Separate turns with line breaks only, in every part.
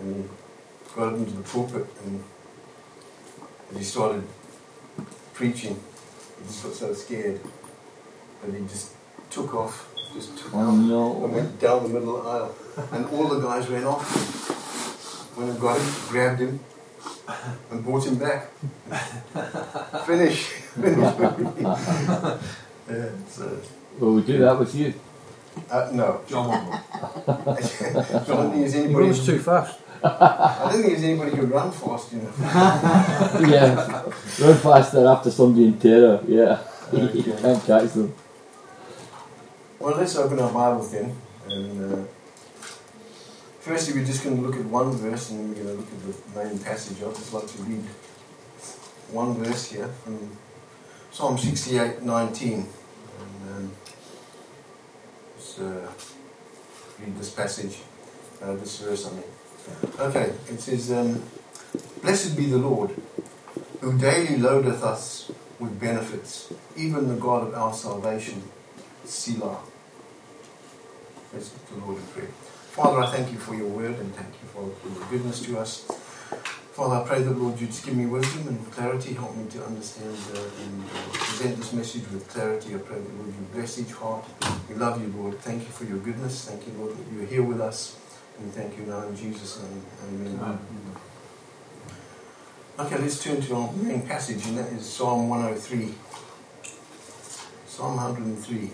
and he got up into the pulpit and as he started preaching, he just got so scared that he just took off, just took
Oh
off and went down the middle of the aisle. And all the guys ran off. Went and got him, grabbed him, and brought him back. Finish. Finish. yeah, so,
Will we do that with you?
uh, no.
John Wimble.
I don't think there's
He
anybody.
runs too fast.
I don't think there's anybody who run fast, you know.
yeah. Run faster after somebody in terror. Yeah. you can't catch them.
Well, let's open our Bibles then. And uh, firstly, we're just going to look at one verse, and then we're going to look at the main passage. I'd just like to read one verse here from Psalm 68, 19. And um, let's uh, read this passage, uh, this verse, I mean. Okay, it says, um, Blessed be the Lord, who daily loadeth us with benefits, even the God of our salvation. Selah. Let's get the Lord in prayer. Father, I thank you for your word and thank you for, your goodness to us. Father, I pray that, Lord, you just give me wisdom and clarity. Help me to understand uh, and uh, present this message with clarity. I pray that, Lord, you bless each heart. We love you, Lord. Thank you for your goodness. Thank you, Lord, that you are here with us. We thank you now in Jesus' name. Amen. Okay, let's turn to our main passage, and that is Psalm 103. Psalm 103.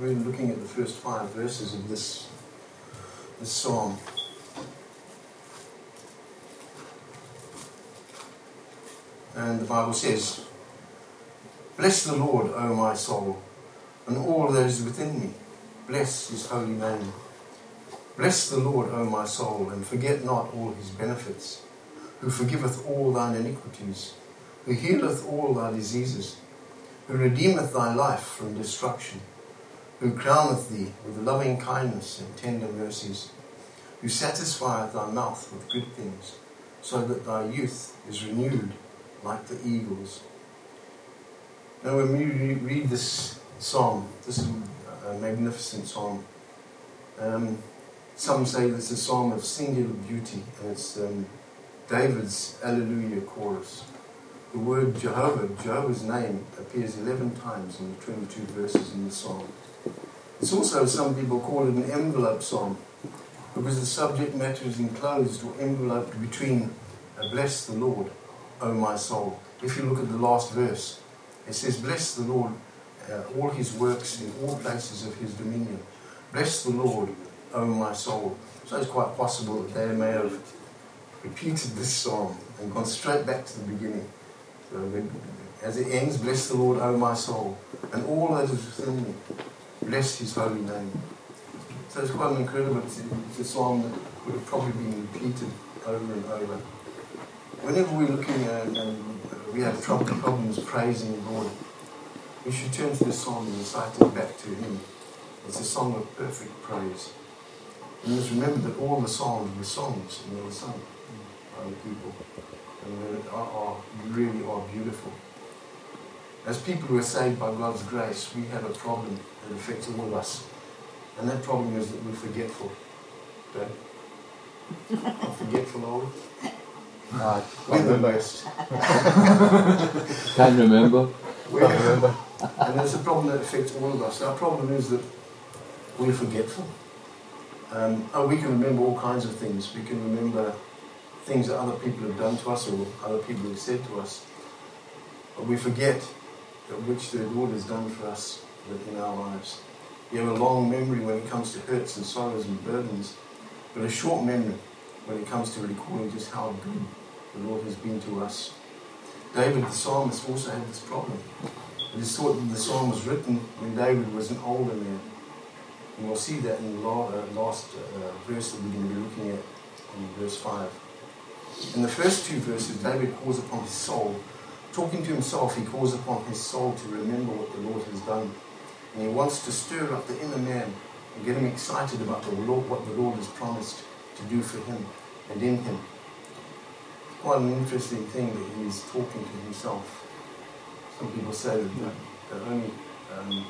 We're looking at the first five verses of this, this psalm. And the Bible says, Bless the Lord, O my soul, and all that is within me. Bless his holy name. Bless the Lord, O my soul, and forget not all his benefits, who forgiveth all thine iniquities, who healeth all thy diseases, who redeemeth thy life from destruction, who crowneth thee with loving kindness and tender mercies, who satisfieth thy mouth with good things, so that thy youth is renewed like the eagles. Now, when we read this psalm, this is a magnificent psalm. Um, some say this is a psalm of singular beauty, and it's um, David's Alleluia chorus. The word Jehovah, Jehovah's name, appears 11 times in the 22 verses in the psalm. It's also, some people call it an envelope psalm, because the subject matter is enclosed or enveloped between uh, Bless the Lord, O my soul. If you look at the last verse, it says, Bless the Lord, uh, all his works in all places of his dominion. Bless the Lord, O my soul. So it's quite possible that they may have repeated this psalm and gone straight back to the beginning. So as it ends, bless the Lord, O my soul, and all that is within me. Bless his holy name. So it's quite incredible, it's it's a psalm that would have probably been repeated over and over. Whenever we're looking at, and uh, we have trouble, problems praising the Lord, we should turn to this psalm and recite it back to him. It's a song of perfect praise. And just remember that all the psalms were songs and they were sung mm, by the people. And they are, are, really are beautiful. As people who are saved by God's grace, we have a problem that affects all of us. And that problem is that we're forgetful. Okay? Not forgetful, are we?
Aye.
We're the most.
Can't remember.
We're, and there's a problem that affects all of us. Our problem is that we're forgetful. Um, oh, we can remember all kinds of things. We can remember things that other people have done to us or other people have said to us. But we forget that which the Lord has done for us in our lives. We have a long memory when it comes to hurts and sorrows and burdens, but a short memory when it comes to recalling just how good the Lord has been to us. David the psalmist also had this problem. It is thought that the psalm was written when David was an older man. And we'll see that in the uh, last uh, verse that we're going to be looking at in verse 5. In the first two verses, David calls upon his soul. Talking to himself, he calls upon his soul to remember what the Lord has done. And he wants to stir up the inner man and get him excited about the Lord, what the Lord has promised to do for him and in him. Quite an interesting thing that he is talking to himself. Some people say that the, the only um,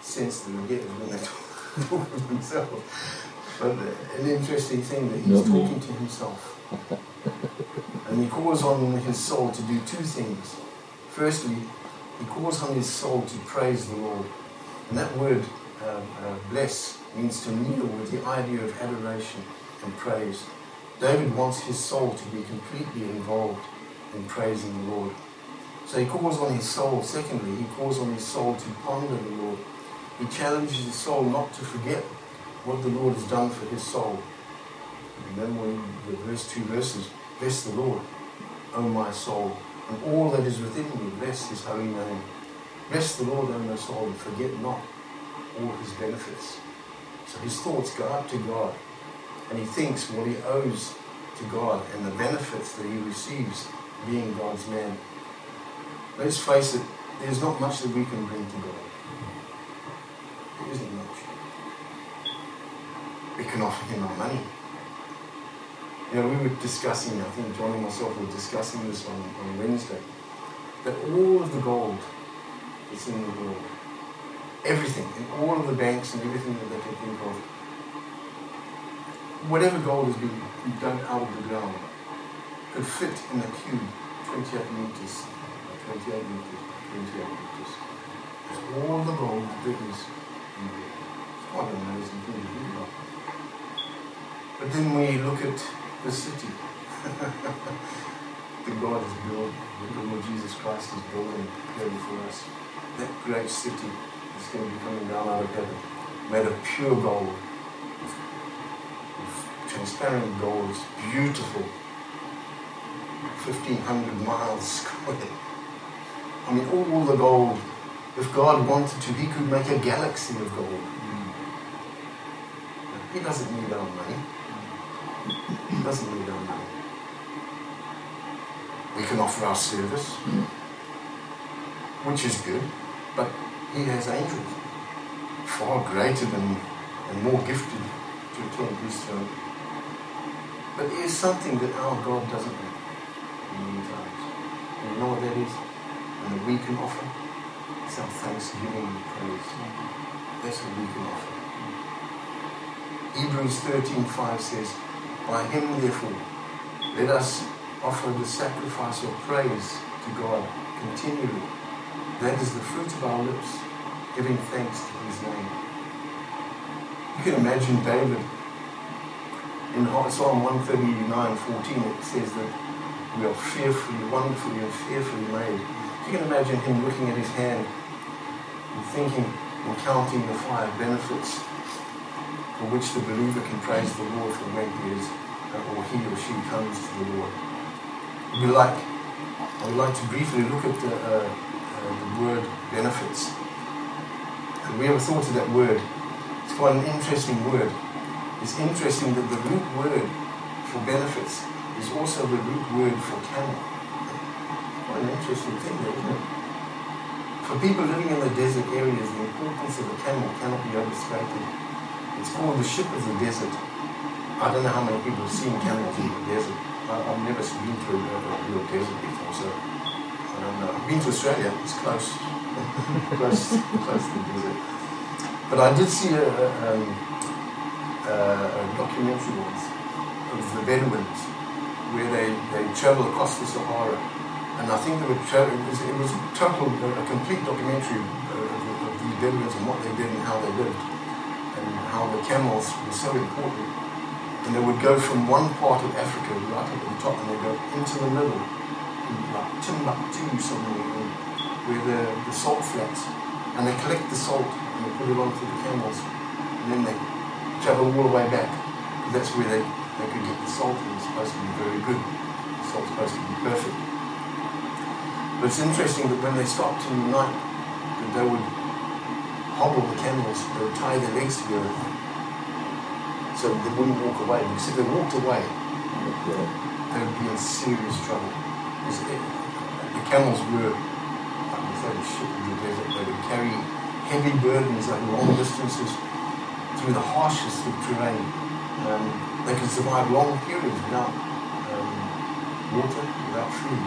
sense that they get is when they talk, talk to themselves. But an interesting thing that he's talking to himself. and he calls on his soul to do two things. Firstly, he calls on his soul to praise the Lord. And that word, uh, uh, bless, means to kneel with the idea of adoration and praise. David wants his soul to be completely involved in praising the Lord. So he calls on his soul. Secondly, he calls on his soul to ponder the Lord. He challenges his soul not to forget what the Lord has done for his soul. Remember when the verse two verses, bless the Lord, O my soul, and all that is within me, bless his holy name. Bless the Lord, O my soul, and forget not all his benefits. So his thoughts go up to God, and he thinks what he owes to God and the benefits that he receives being God's man. Let's face it, there's not much that we can bring to God. There. We can offer him our money. You know, we were discussing, I think John and myself were discussing this on, on Wednesday, that all of the gold that's in the world, everything, in all of the banks and everything that they can think of, whatever gold has been dug out of the ground, could fit in a cube 28 meters 28 meters 28 meters. All the gold that is quite an amazing thing to think about. But then we look at the city that God has built, the Lord Jesus Christ is building, preparing for us. That great city is going to be coming down out of heaven, made of pure gold, transparent gold. It's beautiful. 1500 miles square. I mean, all the gold. If God wanted to, He could make a galaxy of gold. He doesn't need our money. He doesn't need our money. We can offer our service, which is good, but He has angels far greater than and more gifted to attend His throne. But it is something that our God doesn't have many times. And you know what that is? And that we can offer? Our thanksgiving and praise. That's what we can offer. Hebrews 13.5 says, By him therefore, let us offer the sacrifice of praise to God continually. That is the fruit of our lips, giving thanks to his name. You can imagine David in Psalm 139, 14, it says that we are fearfully, wonderfully, and fearfully made. You can imagine him looking at his hand and thinking and counting the five benefits for which the believer can praise the Lord for when he is, or he or she comes to the Lord. We like, I would like to briefly look at the, uh, uh, the word benefits. Have we ever thought of that word? It's quite an interesting word. It's interesting that the root word for benefits is also the root word for camel. Quite an interesting thing isn't it? For people living in the desert areas, the importance of the camel cannot be overstated. It's called the ship of the desert. I don't know how many people have seen camels in the desert. I, I've never been to a, a real desert before, so I don't know. I've been to Australia, it's close. close, close to the desert. But I did see a, a, um, uh, a documentary once of the Bedouins where they, they travel across the Sahara. And I think they it was, it was a total, a complete documentary of, of, these Bedouins and what they did and how they lived and how the camels were so important. And they would go from one part of Africa right up at the top and they'd go into the middle, in like Timbuktu somewhere, where the, the salt flats. And they collect the salt and they put it onto the camels. And then they travel all the way back. That's where they, they could get the salt and it's supposed to be very good. The salt's supposed to be perfect. But it's interesting that when they stopped in the night, that they would hobble the camels, they would tie their legs together so they wouldn't walk away. Because if they walked away, they would be in serious trouble. Because the camels were, like we the ship of the desert. They would carry heavy burdens over long distances through the harshest of terrain. Um, they could survive long periods without water, without food.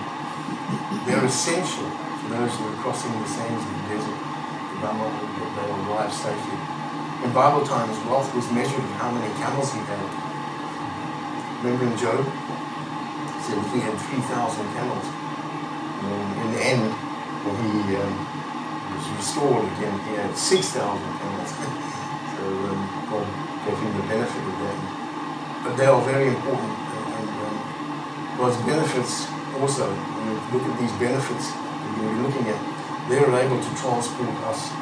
They're essential for those who are crossing the sands of the desert to Bama that they arrive safely. In Bible times, wealth was measured in how many camels he had. Remember in Job? He said he had 3,000 camels. And in the end, when he um, was restored again, he had 6,000 camels. so um, God gave him the benefit of that. But they are very important. God's benefits also, when you look at these benefits that we're looking at, they're able to transport us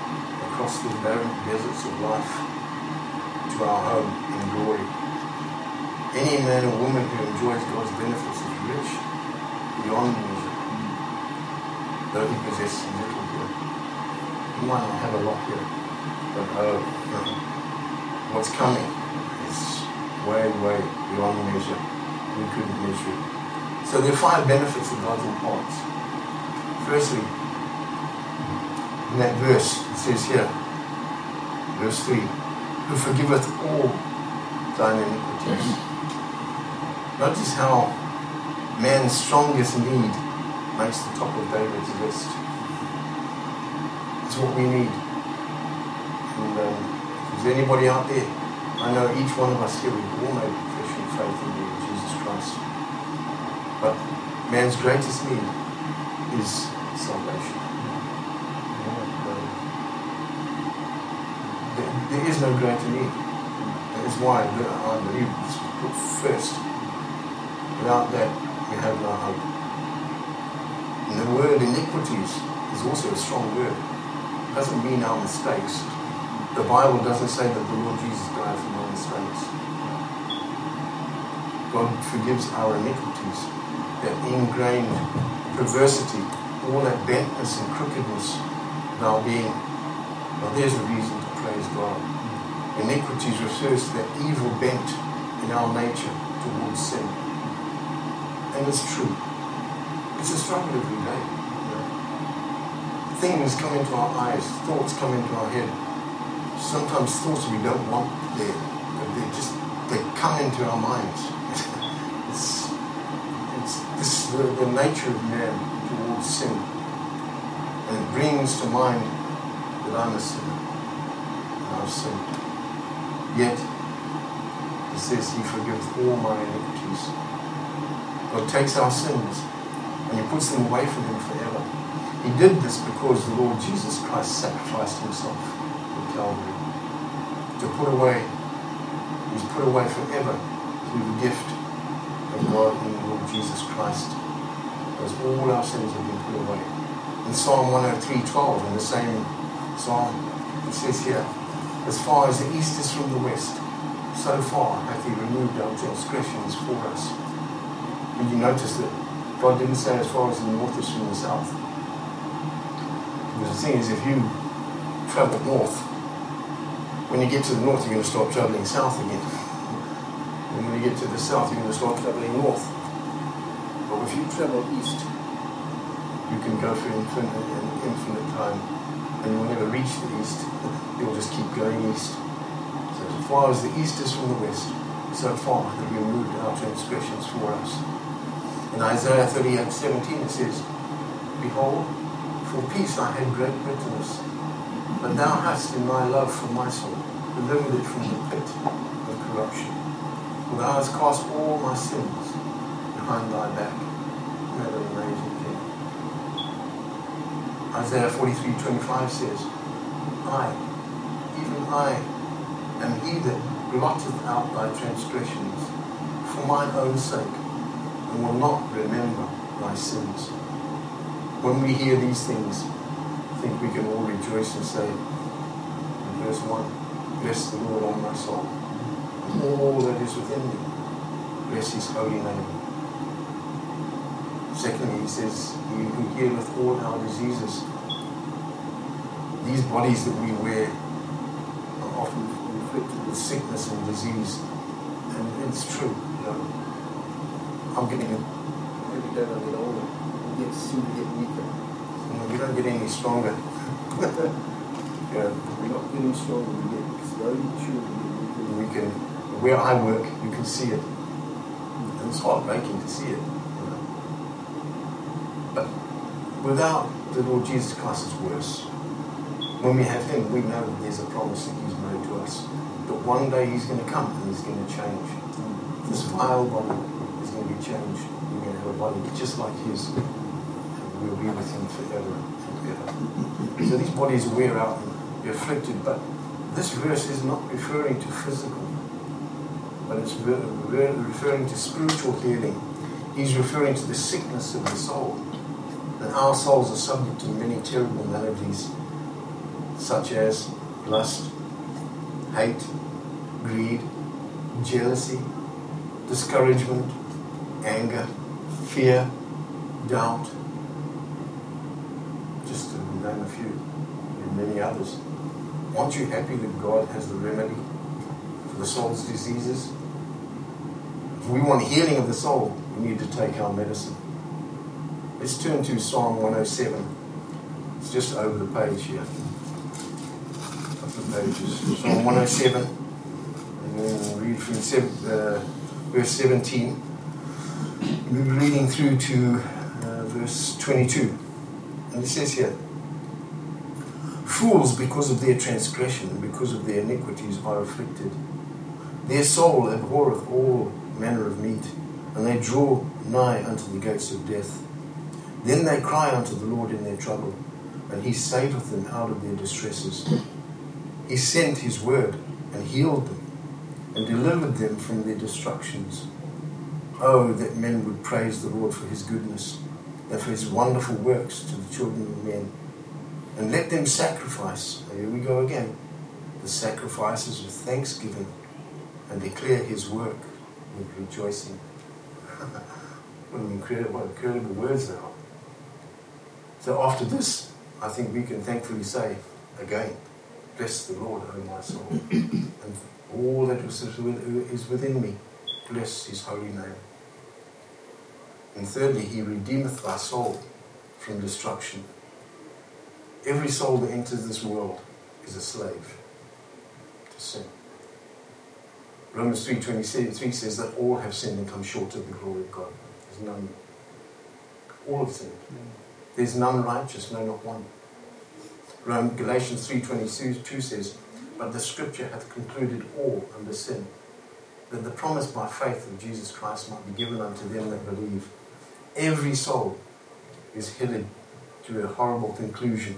across the barren deserts of life to our home in glory. Any man or woman who enjoys God's benefits is rich beyond measure, though he possesses little here. He might not have a lot here, but oh, what's coming is way, way beyond measure. We couldn't measure it. So there are five benefits that God imparts. Firstly, in that verse, it says here, verse 3, who forgiveth all thine iniquities. Notice how man's strongest need makes the top of David's list. It's what we need. And um, there's anybody out there, I know each one of us here, we've all made profession of faith in the Lord Jesus Christ. But man's greatest need is salvation. There, is no greater need. That is why I believe it's put first. Without that, we have no hope. And the word iniquities is also a strong word. It doesn't mean our mistakes. The Bible doesn't say that the Lord Jesus died for our mistakes. God forgives our iniquities, that ingrained perversity, all that bentness and crookedness of our being. Well, there's a reason to praise God. Iniquities refers to that evil bent in our nature towards sin. And it's true. It's a struggle every day. Things come into our eyes, thoughts come into our head. Sometimes thoughts we don't want there, but they just they come into our minds. it's it's this the, nature of man towards sin. And it brings to mind that I'm a sinner. And I've sinned. Yet he says he forgives all my iniquities. God takes our sins and he puts them away from him forever. He did this because the Lord Jesus Christ sacrificed himself at Calvary to put away, he's put away forever through the gift of God in the Lord Jesus Christ. Because all our sins have been put away. In Psalm 103.12, in the same psalm, it says here, as far as the east is from the west, so far hath he removed our transgressions for us. And you notice that God didn't say as far as the north is from the south. Because the thing is, if you travel north, when you get to the north, you're going to start traveling south again. And when you get to the south, you're going to start traveling north. If you travel east, you can go for infinite, infinite time, and you'll never reach the east. You'll just keep going east. So as far as the east is from the west, so far that we removed our transgressions for us. In Isaiah 38, 17 it says, Behold, for peace I had great bitterness, but thou hast in thy love for my soul delivered it from the pit of corruption. For thou hast cast all my sins behind thy back. An amazing thing. Isaiah 43, 25 says, I, even I, am he that blotteth out thy transgressions for mine own sake, and will not remember thy sins. When we hear these things, I think we can all rejoice and say, in verse 1, Bless the Lord, O my soul, and all that is within me. Bless his holy name. Secondly, he says, He who healeth all our diseases. These bodies that we wear are often inflicted with sickness and disease. And it's true, you know. I'm getting it every day I get older. We get seem to get weaker. You know, we don't get any stronger. yeah, we're not getting stronger. We get slowly children. We can, where I work, you can see it. And it's heartbreaking to see it. You know. But without the Lord Jesus Christ, it's worse. when we have Him, we know that there's a promise that He's made to us. That one day He's going to come and He's going to change. This vile body is going to be changed. We're going to have a body just like His. And we'll be with Him forever and ever. So these bodies wear out and be afflicted, but this verse is not referring to physical, but it's re- re- referring to spiritual healing. He's referring to the sickness of the soul. Our souls are subject to many terrible maladies, such as lust, hate, greed, jealousy, discouragement, anger, fear, doubt, just to name a few, and many others. Aren't you happy that God has the remedy for the soul's diseases? If we want healing of the soul, we need to take our medicine. Let's turn to Psalm 107. It's just over the page here. A couple of pages. Psalm 107. And then read from seven, uh, verse 17. We'll be reading through to uh, verse 22. And it says here, Fools, because of their transgression and because of their iniquities, are afflicted. Their soul abhorreth all manner of meat, and they draw nigh unto the gates of death. Then they cry unto the Lord in their trouble, and he saveth them out of their distresses. He sent his word and healed them, and delivered them from their destructions. Oh, that men would praise the Lord for his goodness, and for his wonderful works to the children of men. And let them sacrifice, here we go again, the sacrifices of thanksgiving, and declare his work with rejoicing. what incredible, what incredible words they are. So after this, I think we can thankfully say again, bless the Lord, O my soul, and all that is within me, bless his holy name. And thirdly, he redeemeth thy soul from destruction. Every soul that enters this world is a slave to sin. Romans 3.23 says that all have sinned and come short of the glory of God. There's none. All have sinned. Mm. There's none righteous, no, not one. Galatians 3.22 says, But the scripture hath concluded all under sin, that the promise by faith of Jesus Christ might be given unto them that believe. Every soul is headed to a horrible conclusion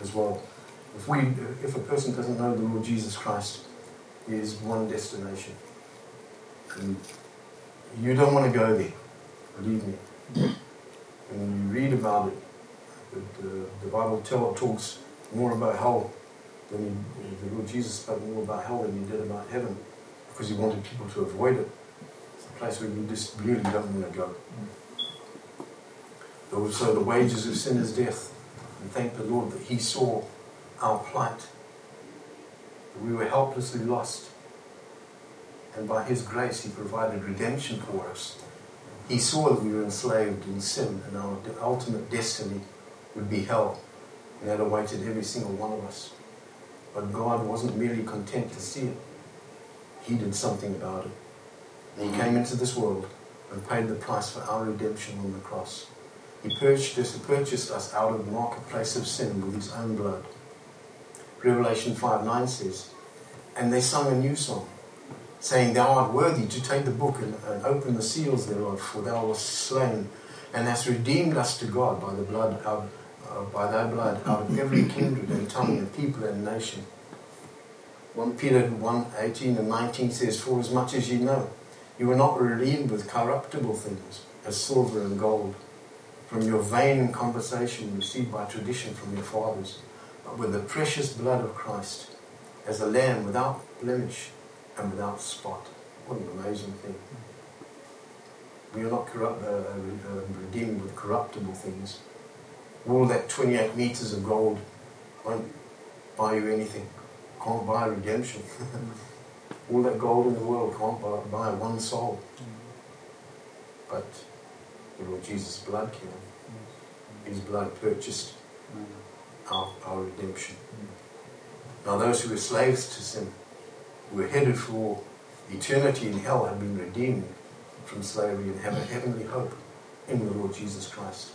as well. If we, if a person doesn't know the Lord Jesus Christ, is one destination. And you don't want to go there, believe me. When you read about it, the, the, Bible tell, talks more about hell than he, the Lord Jesus spoke more about hell than he did about heaven because he wanted people to avoid it. It's a place where you just really don't want to go. So uh, the wages of sin is death. And thank the Lord that He saw our plight. We were helplessly lost. And by His grace, He provided redemption for us. He saw that we were enslaved in sin, and our ultimate destiny would be hell. And that awaited every single one of us. But God wasn't merely content to see it, He did something about it. And He mm. came into this world and paid the price for our redemption on the cross. He purchased us, purchased us out of the marketplace of sin with his own blood. Revelation 5 9 says, And they sung a new song, saying, Thou art worthy to take the book and, and open the seals thereof, for thou wast slain, and hast redeemed us to God by the blood out, uh, by thy blood out of every kindred and tongue and people and nation. 1 Peter 1 18 and 19 says, For as much as ye know, you were not redeemed with corruptible things, as silver and gold from your vain conversation received by tradition from your fathers, but with the precious blood of Christ, as a lamb without blemish and without spot. What an amazing thing. We are not corrupt, uh, uh, redeemed with corruptible things. All that 28 meters of gold won't buy you anything. Can't buy redemption. All that gold in the world can't buy, buy one soul. But the Lord Jesus' blood came. His blood purchased mm. our, our redemption. Now, those who were slaves to sin, who were headed for eternity in hell, have been redeemed from slavery and have a heavenly hope in the Lord Jesus Christ.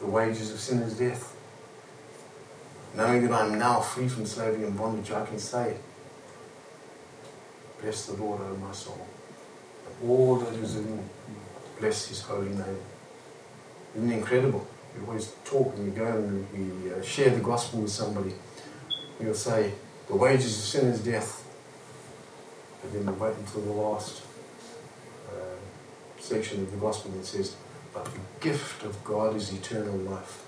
The wages of sin is death. Knowing that I'm now free from slavery and bondage, I can say, Bless the Lord, O my soul. And all that is in me, bless his holy name. Isn't it incredible? We always talk and we go and we uh, share the gospel with somebody. We'll say, The wages of sin is death. But then we wait until the last uh, section of the gospel that says, But the gift of God is eternal life.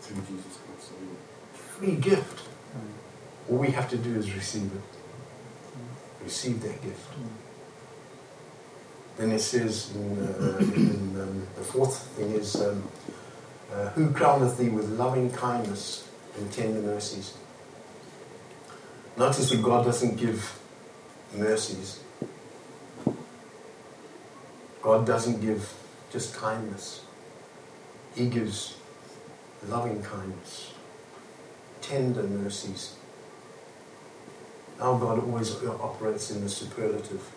Through Jesus Christ.
Free gift. All we have to do is receive it. Receive that gift. Then it says in, uh, in um, the fourth thing is, um, uh, Who crowneth thee with loving kindness and tender mercies? Notice that God doesn't give mercies. God doesn't give just kindness. He gives loving kindness, tender mercies. Our God always operates in the superlative.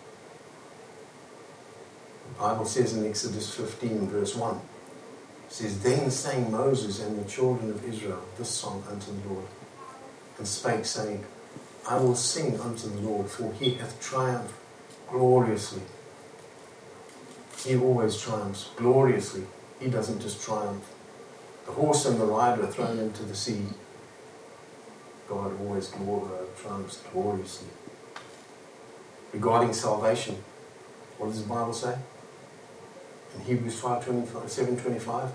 The Bible says in Exodus 15, verse 1, it says, Then sang Moses and the children of Israel this song unto the Lord, and spake, saying, I will sing unto the Lord, for he hath triumphed gloriously. He always triumphs gloriously. He doesn't just triumph. The horse and the rider are thrown into the sea. God always uh, triumphs gloriously. Regarding salvation, what does the Bible say? In Hebrews 5:25, 7.25,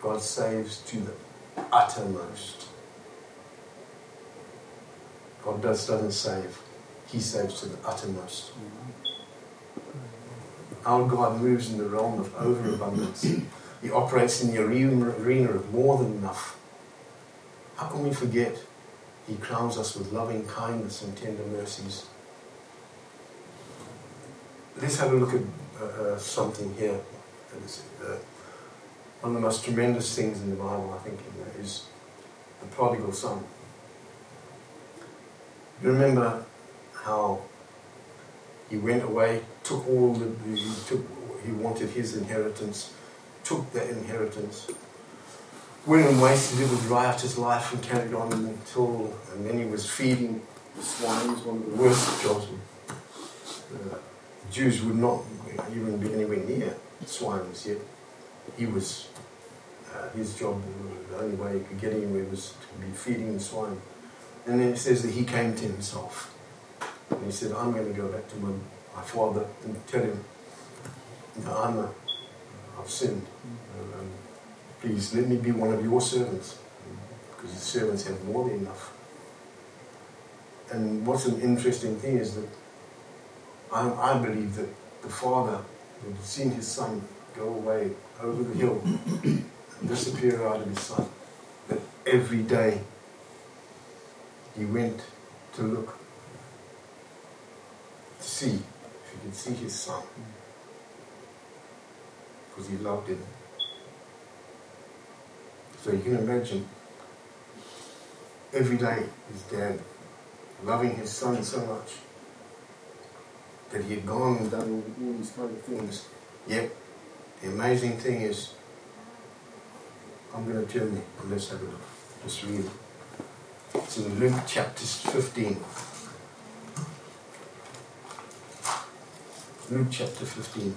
God saves to the uttermost. God does, doesn't save. He saves to the uttermost. Our God moves in the realm of overabundance. He operates in the arena of more than enough. How can we forget? He crowns us with loving kindness and tender mercies. Let's have a look at uh, uh, something here. Uh, one of the most tremendous things in the Bible, I think, is the prodigal son. You remember how he went away, took all the, he took, he wanted his inheritance, took the inheritance, went and wasted it with riotous life and carried on until, and then he was feeding
The swine is one of
the
the
worst jobs. Uh, Jews would not even be anywhere near swines yet. He was, uh, his job, the only way he could get anywhere was to be feeding the swine. And then it says that he came to himself. And he said, I'm going to go back to my, my father and tell him, know, I'm a, I've sinned. Um, please let me be one of your servants. Because his servants have more than enough. And what's an interesting thing is that I, I believe that the father had seen his son go away over the hill and disappear out of his sight. That every day he went to look see if he could see his son because he loved him. So you can imagine every day his dad loving his son so much that he had gone and done all, these kind of things. Yet the amazing thing is, I'm going to there and let's have a look. Just read it. It's in Luke chapter 15. Luke chapter 15.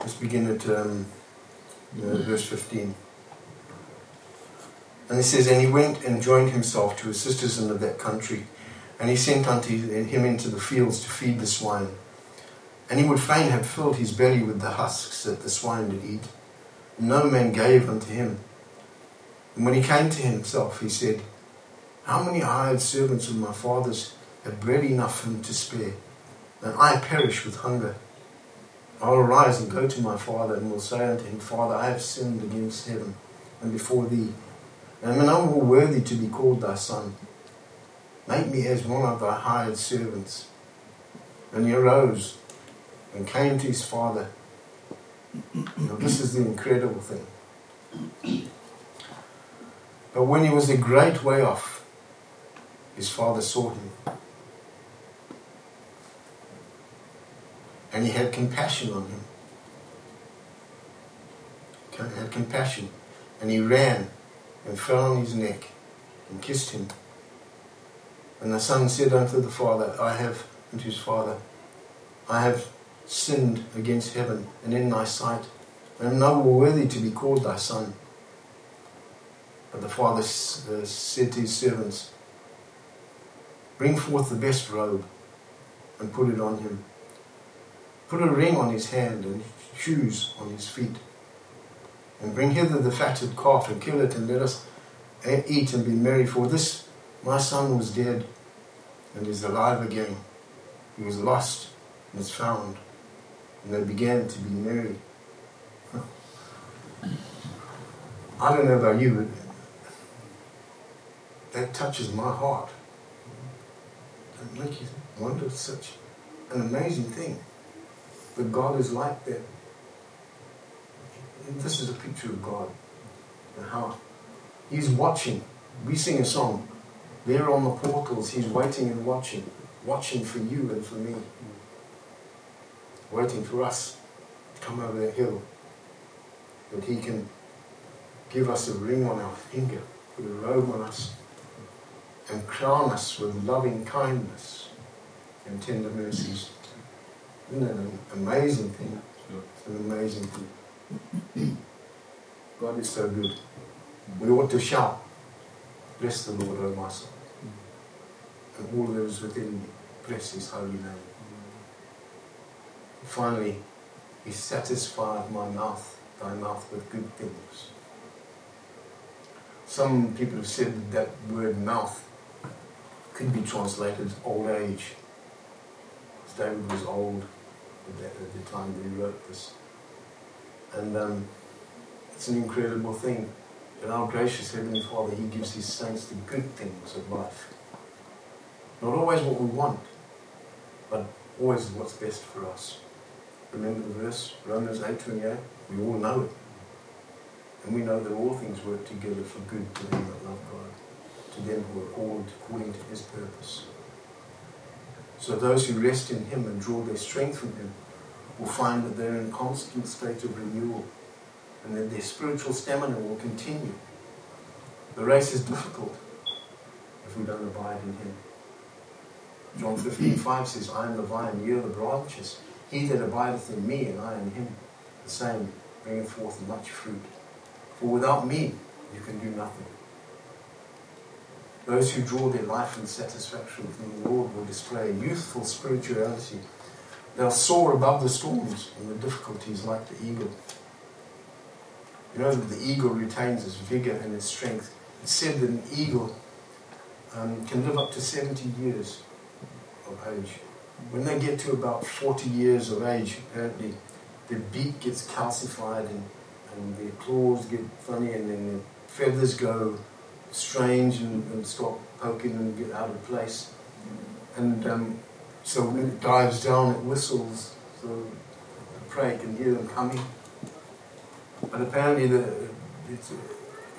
Let's begin at um, uh, verse 15. And it says, And he went and joined himself to a citizen of that country, and he sent unto him into the fields to feed the swine. And he would fain have filled his belly with the husks that the swine did eat. No man gave unto him. And when he came to himself, he said, How many hired servants of my father's have bread enough for him to spare, and I perish with hunger? I'll arise and go to my father, and will say unto him, Father, I have sinned against heaven and before thee, and am no more worthy to be called thy son. Make me as one of thy hired servants. And he arose and came to his father. Now, this is the incredible thing. But when he was a great way off, his father saw him And he had compassion on him. He had compassion. And he ran and fell on his neck and kissed him. And the son said unto the father, I have, unto his father, I have sinned against heaven and in thy sight, and am no more worthy to be called thy son. But the father said to his servants, Bring forth the best robe and put it on him. Put a ring on his hand and shoes on his feet. And bring hither the fatted calf and kill it and let us uh, eat and be merry. For this my son was dead and is alive again. He was lost and is found. And they began to be merry. I don't know about you, but that touches my heart. That makes you wonder such an amazing thing. That God is like that. And this is a picture of God. And how He's watching. We sing a song. There on the portals, He's waiting and watching. Watching for you and for me. Waiting for us to come over that hill. That He can give us a ring on our finger, put a robe on us, and crown us with loving kindness and tender mercies. Isn't that an amazing thing? It's an amazing thing. God is so good. We ought to shout, Bless the Lord, O my soul. And all those within me, bless his holy name. Finally, he satisfied my mouth, thy mouth with good things. Some people have said that, that word mouth could be translated old age. David was old at, that, at the time that he wrote this. And um, it's an incredible thing that our gracious Heavenly Father, He gives His saints the good things of life. Not always what we want, but always what's best for us. Remember the verse, Romans 8.28? We all know it. And we know that all things work together for good to them that love God, to them who are called according to His purpose. So those who rest in Him and draw their strength from Him will find that they're in constant state of renewal and that their spiritual stamina will continue. The race is difficult if we don't abide in Him. John 15, 5 says, I am the vine, ye are the branches. He that abideth in me and I in him, the same bringeth forth much fruit. For without me you can do nothing. Those who draw their life and satisfaction from the Lord will display youthful spirituality. They'll soar above the storms and the difficulties like the eagle. You know that the eagle retains its vigor and its strength. It's said that an eagle um, can live up to 70 years of age. When they get to about 40 years of age, apparently their beak gets calcified and, and their claws get funny and then their feathers go strange and, and stop poking and get out of place. And um, so when it dives down, it whistles so the prey can hear them coming. But apparently the, it's,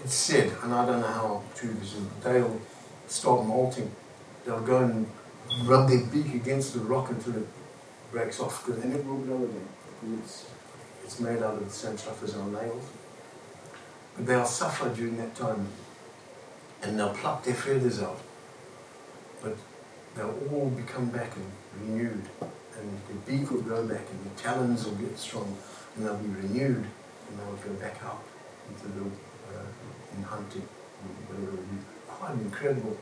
it's said, and I don't know how true this is, they'll stop molting. They'll go and rub their beak against the rock until it breaks off, and then it will grow again. Because it's, it's made out of the same stuff as our nails. But they'll suffer during that time, and they'll pluck their feathers out. But they'll all become back and renewed, and the beak will grow back, and the talons will get strong, and they'll be renewed, and they'll go back out into the uh, in hunting. Quite an incredible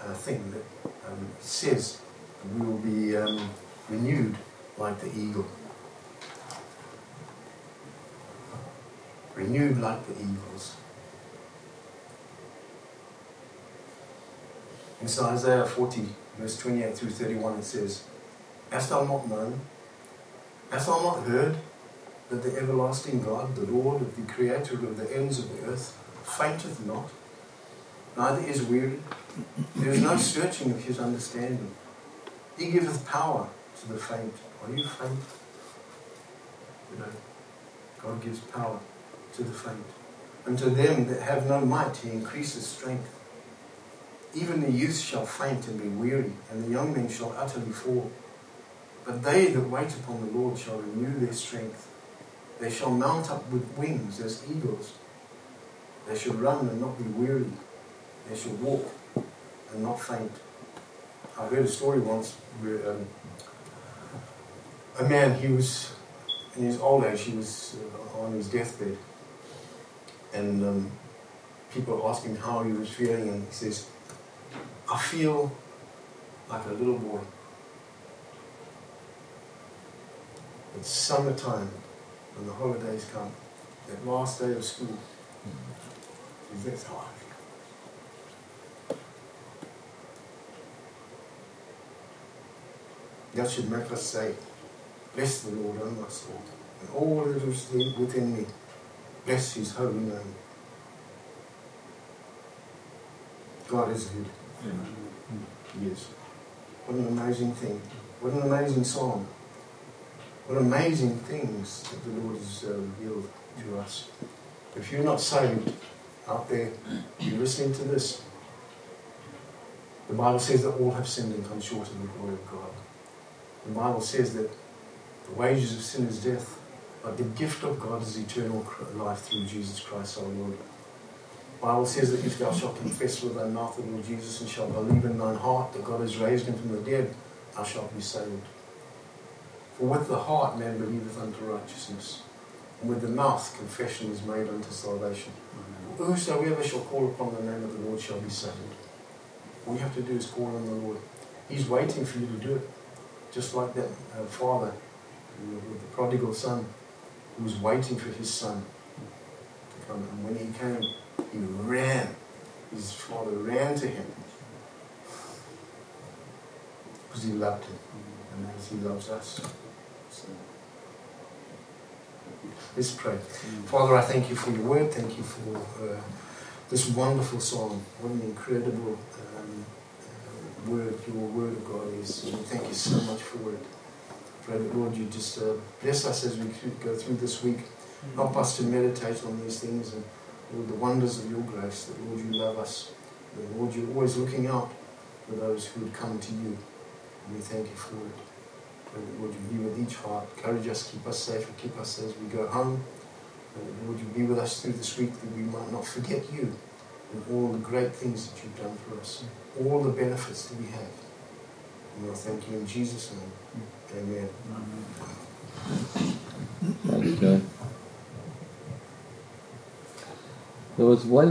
uh, thing that um, says we will be um, renewed like the eagle. Renewed like the eagles. In Isaiah 40, verse 28 through 31, it says, Hast thou not known? Hast thou not heard that the everlasting God, the Lord, the Creator of the ends of the earth, fainteth not, neither is weary? There is no searching of his understanding. He giveth power to the faint. Are you faint? You know, God gives power to the faint. And to them that have no might, he increases strength. Even the youth shall faint and be weary, and the young men shall utterly fall. But they that wait upon the Lord shall renew their strength. They shall mount up with wings as eagles. They shall run and not be weary. They shall walk and not faint. I heard a story once where um, a man, he was in his old age, he was uh, on his deathbed. And um, people asked him how he was feeling, and he says, I feel like a little boy. It's summertime, when the holidays come, that last day of school. Is that's how I feel. That should make us say, Bless the Lord, O my soul, and all that is within me. Bless his holy name. God is good. He is. What an amazing thing. What an amazing song. What amazing things that the Lord has uh, revealed to us. If you're not saved out there, you're listening to this. The Bible says that all have sinned and come short of the glory of God. The Bible says that the wages of sin is death, but the gift of God is eternal life through Jesus Christ our Lord. Bible says that if thou shalt confess with thy mouth the Lord Jesus and shalt believe in thine heart that God has raised him from the dead, thou shalt be saved. For with the heart man believeth unto righteousness, and with the mouth confession is made unto salvation. Whosoever shall call upon the name of the Lord shall be saved. All you have to do is call on the Lord. He's waiting for you to do it. Just like that uh, father with the prodigal son who was waiting for his son to come. And when he came, he ran. His father ran to him because he loved him and as he loves us. So, let's pray. Father, I thank you for your word. Thank you for uh, this wonderful song. What an incredible um, uh, word your word of God is. And thank you so much for it. Pray that, Lord, you just uh, bless us as we go through this week. Help us to meditate on these things and, Lord, the wonders of your grace. That, Lord, you love us. That, Lord, you're always looking out for those who would come to you. And we thank you for it. Pray that, Lord, you be with each heart. Encourage us, keep us safe, and keep us as we go home. Pray that, Lord, you be with us through this week that we might not forget you and all the great things that you've done for us, all the benefits that we have. And we'll thank you in Jesus' name. Mm. Amen.
Thanks, John. There was one